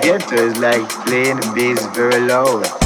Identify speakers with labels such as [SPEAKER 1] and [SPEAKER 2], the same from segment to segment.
[SPEAKER 1] ghetto is like playing the bass very loud.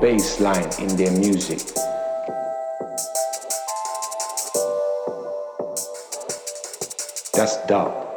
[SPEAKER 2] Bass line in their music. That's dub.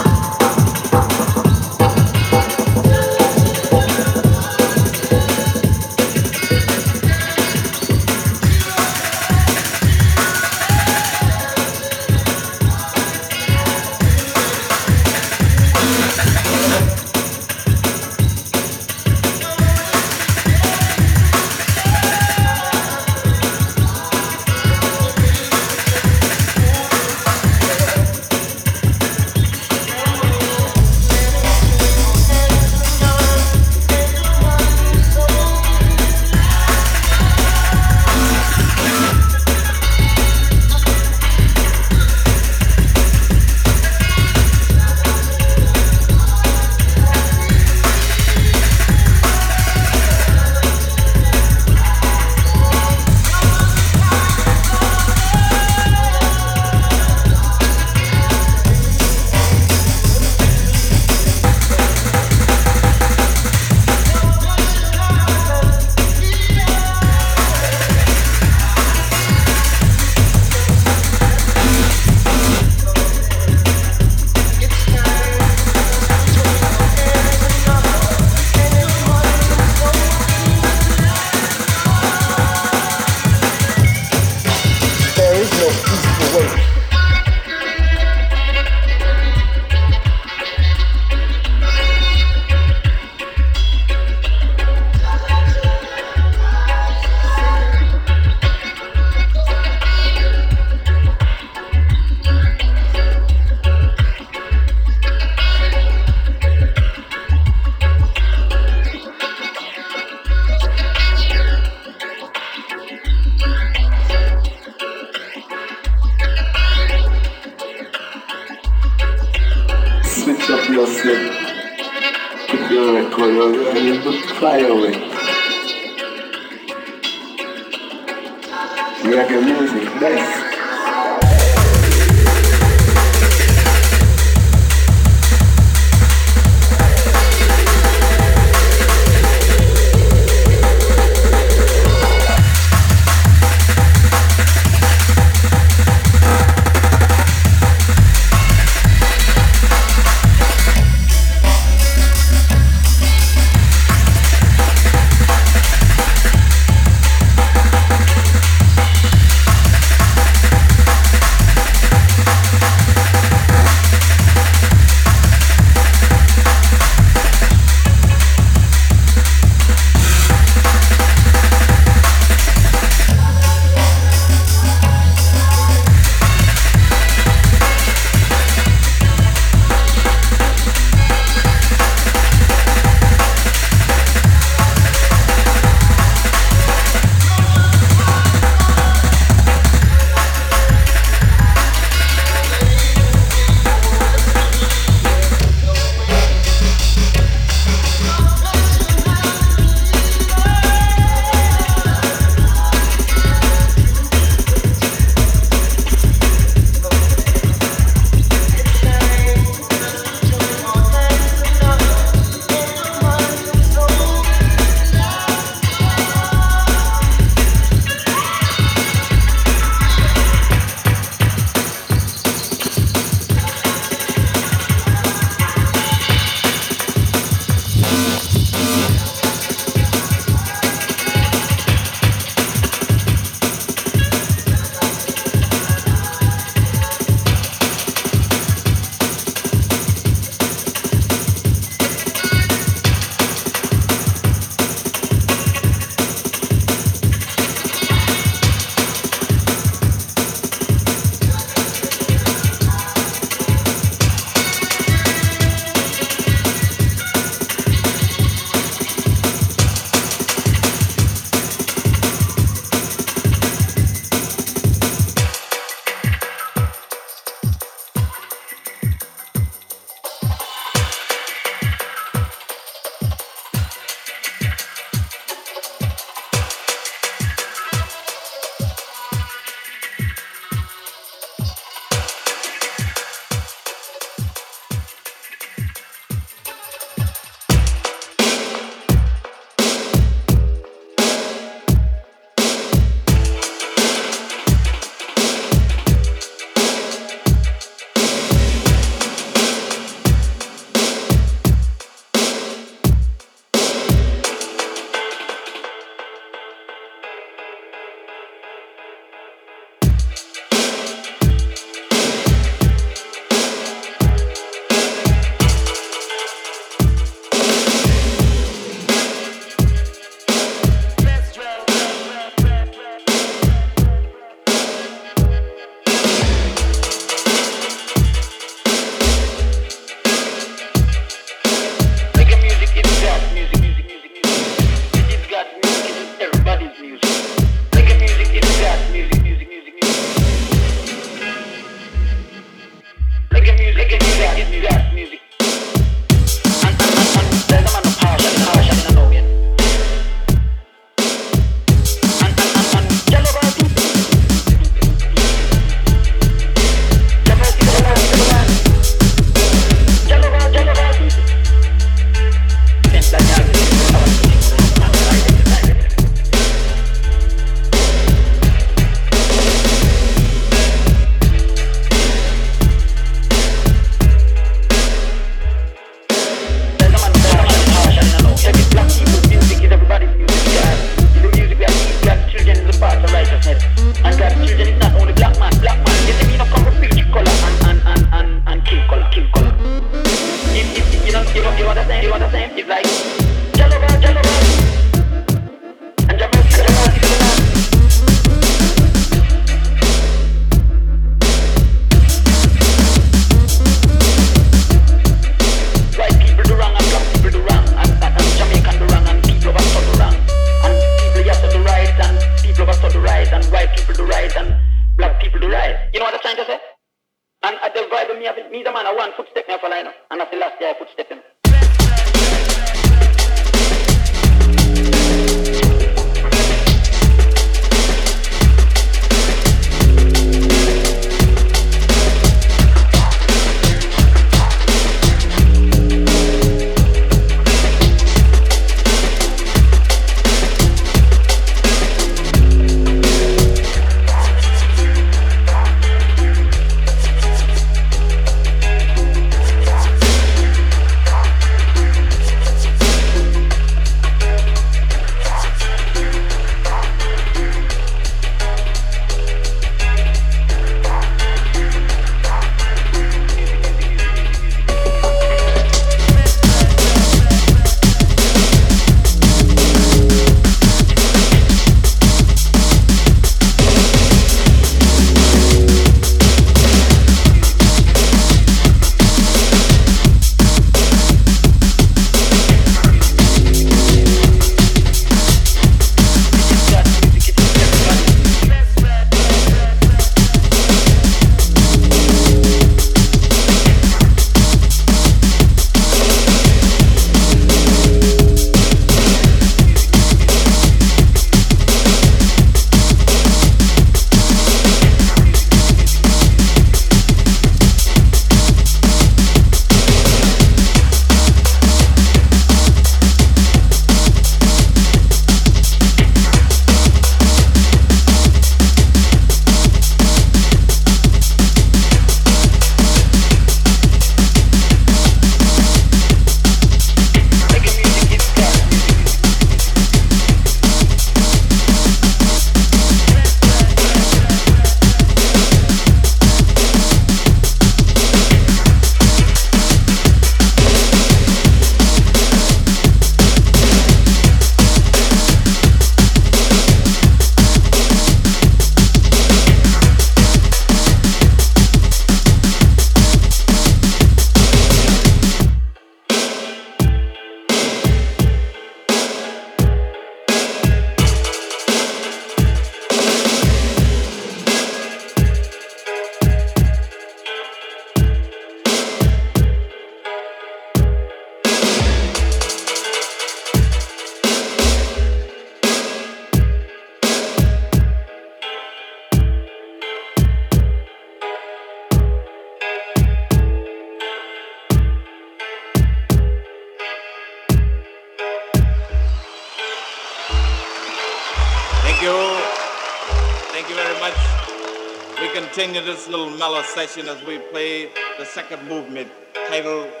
[SPEAKER 3] Continue this little mellow session as we play the second movement titled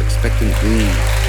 [SPEAKER 4] expectant grooves.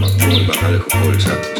[SPEAKER 4] If we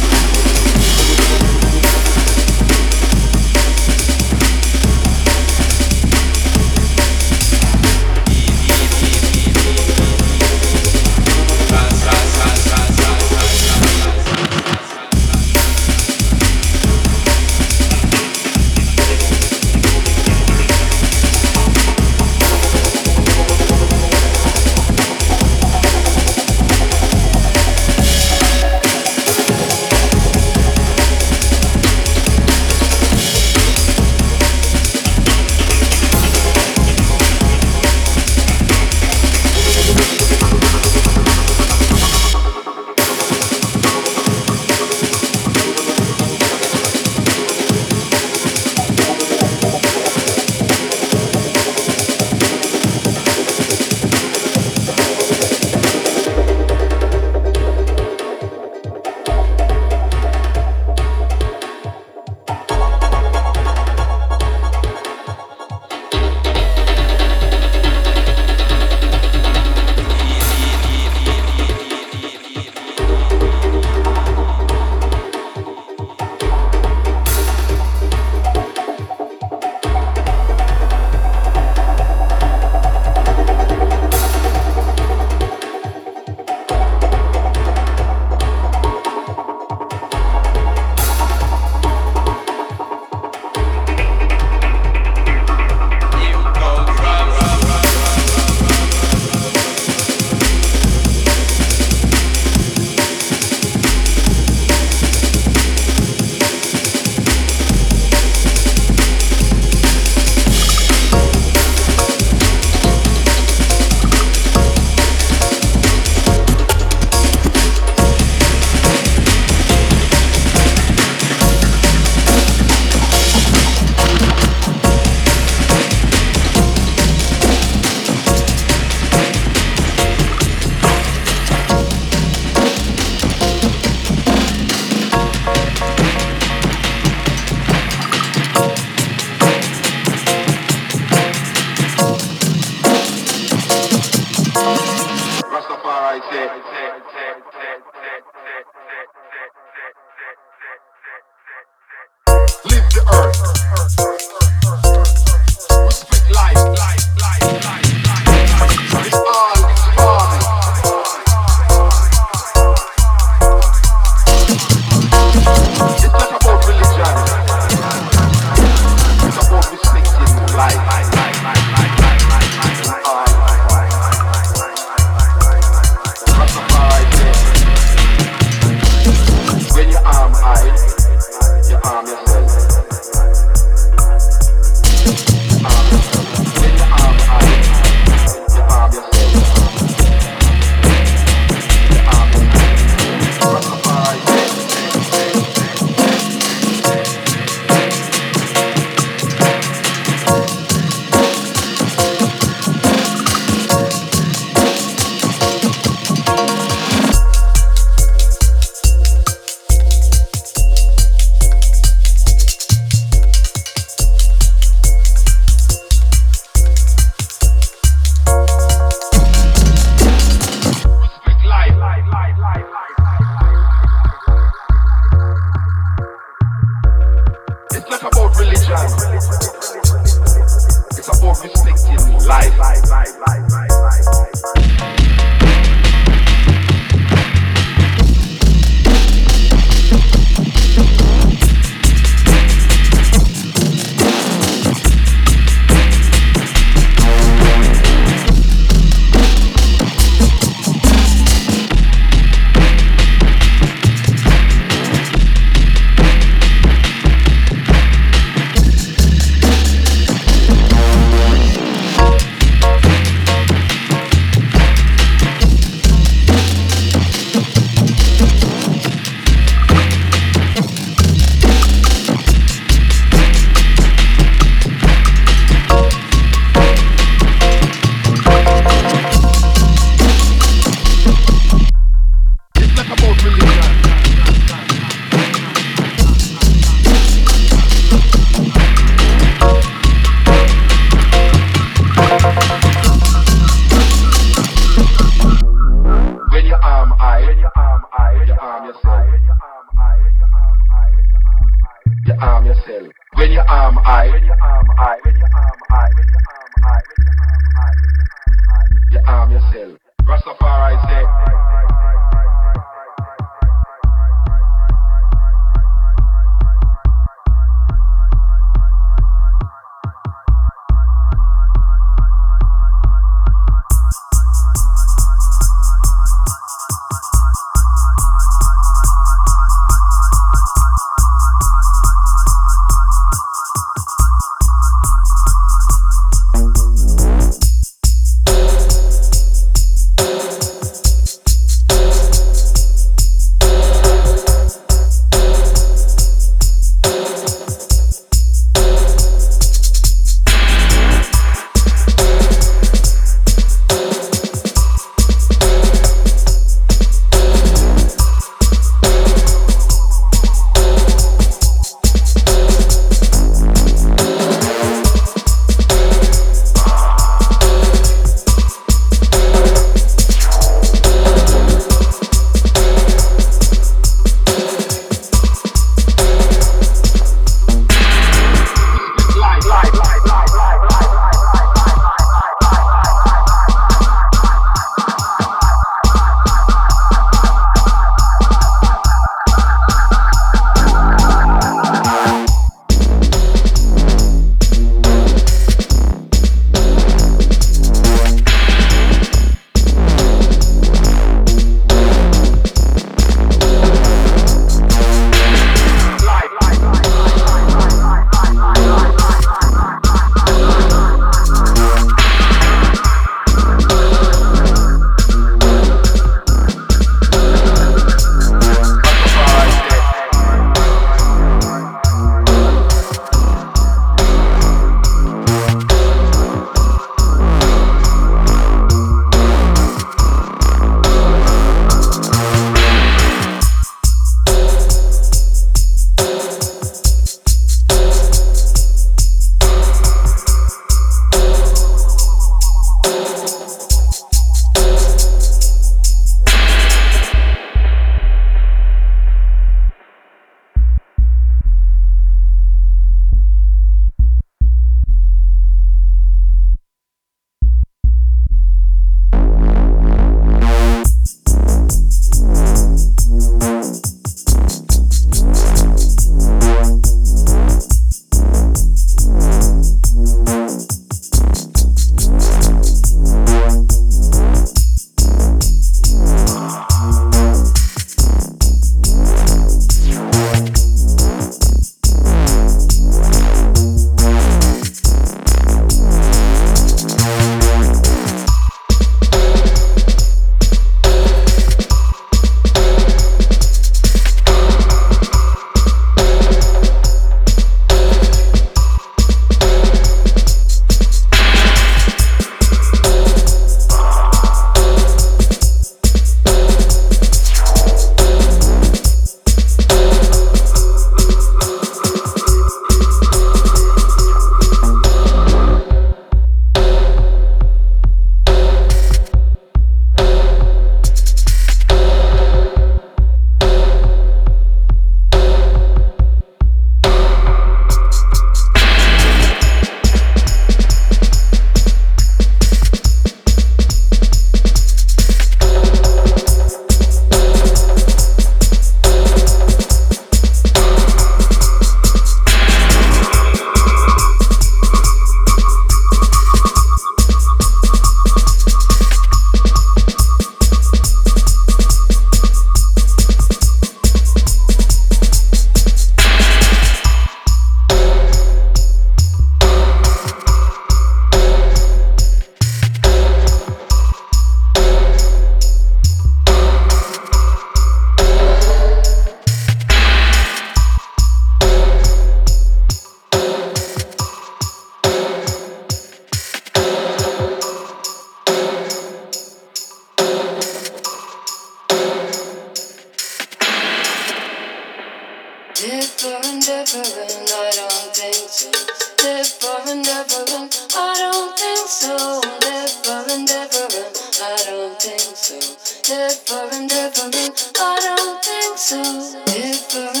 [SPEAKER 5] river